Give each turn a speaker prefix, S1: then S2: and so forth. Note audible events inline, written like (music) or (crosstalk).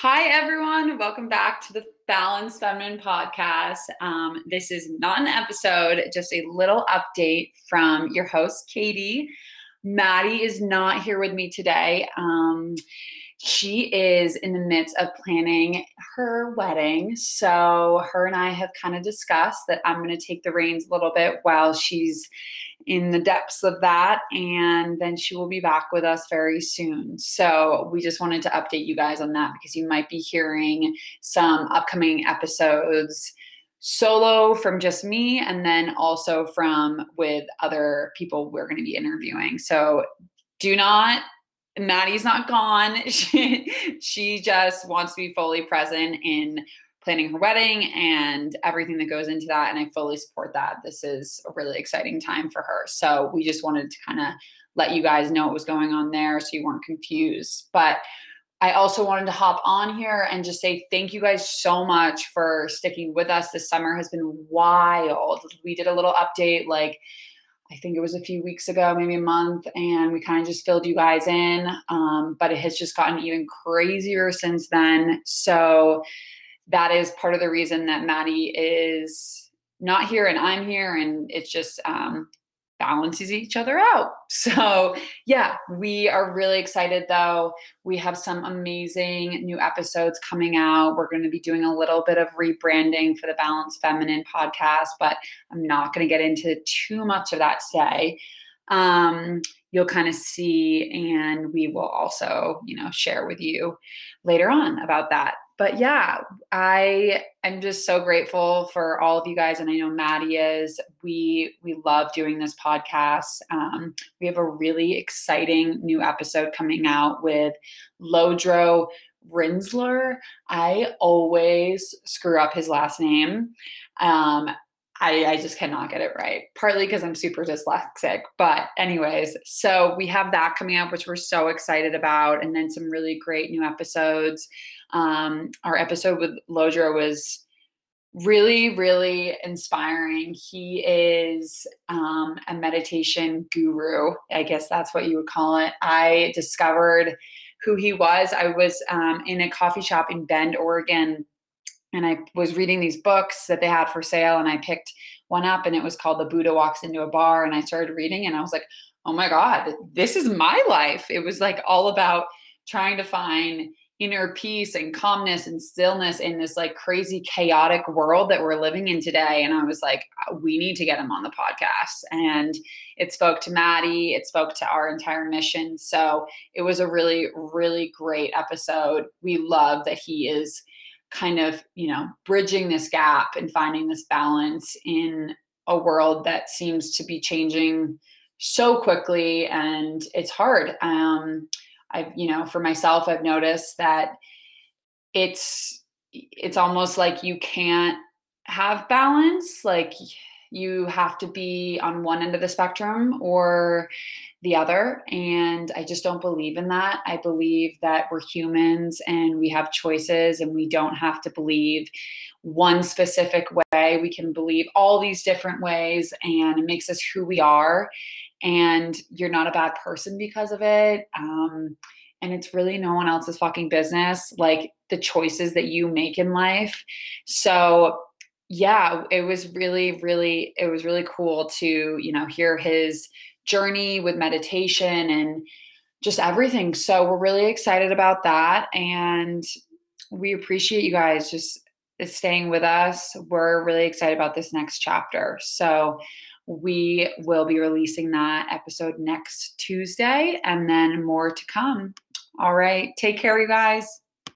S1: Hi, everyone. Welcome back to the Balanced Feminine podcast. Um, this is not an episode, just a little update from your host, Katie. Maddie is not here with me today. Um, she is in the midst of planning her wedding. So, her and I have kind of discussed that I'm going to take the reins a little bit while she's in the depths of that. And then she will be back with us very soon. So we just wanted to update you guys on that because you might be hearing some upcoming episodes solo from just me and then also from with other people we're going to be interviewing. So do not Maddie's not gone. (laughs) She, she just wants to be fully present in planning her wedding and everything that goes into that. And I fully support that. This is a really exciting time for her. So we just wanted to kind of let you guys know what was going on there so you weren't confused. But I also wanted to hop on here and just say thank you guys so much for sticking with us. This summer has been wild. We did a little update like I think it was a few weeks ago, maybe a month, and we kind of just filled you guys in. Um, but it has just gotten even crazier since then. So that is part of the reason that Maddie is not here and I'm here, and it's just um, balances each other out. (laughs) So, yeah, we are really excited though. We have some amazing new episodes coming out. We're going to be doing a little bit of rebranding for the Balanced Feminine podcast, but I'm not going to get into too much of that today. Um, you'll kind of see, and we will also, you know, share with you later on about that but yeah, I am just so grateful for all of you guys, and I know Maddie is. We we love doing this podcast. Um, we have a really exciting new episode coming out with Lodro Rinzler. I always screw up his last name. Um, I, I, just cannot get it right, partly because I'm super dyslexic. But, anyways, so we have that coming up, which we're so excited about, and then some really great new episodes. Um, our episode with Lodro was really, really inspiring. He is um, a meditation guru. I guess that's what you would call it. I discovered who he was. I was um, in a coffee shop in Bend, Oregon, and I was reading these books that they had for sale, and I picked one up, and it was called The Buddha Walks into a Bar. And I started reading, and I was like, oh my God, this is my life. It was like all about trying to find inner peace and calmness and stillness in this like crazy chaotic world that we're living in today and i was like we need to get him on the podcast and it spoke to maddie it spoke to our entire mission so it was a really really great episode we love that he is kind of you know bridging this gap and finding this balance in a world that seems to be changing so quickly and it's hard um I've, you know, for myself, I've noticed that it's it's almost like you can't have balance. Like you have to be on one end of the spectrum or the other. And I just don't believe in that. I believe that we're humans and we have choices and we don't have to believe one specific way. We can believe all these different ways and it makes us who we are and you're not a bad person because of it. Um, and it's really no one else's fucking business, like the choices that you make in life. So, yeah, it was really, really, it was really cool to, you know, hear his journey with meditation and just everything. So, we're really excited about that. And we appreciate you guys just uh, staying with us. We're really excited about this next chapter. So, we will be releasing that episode next Tuesday and then more to come. All right. Take care, you guys.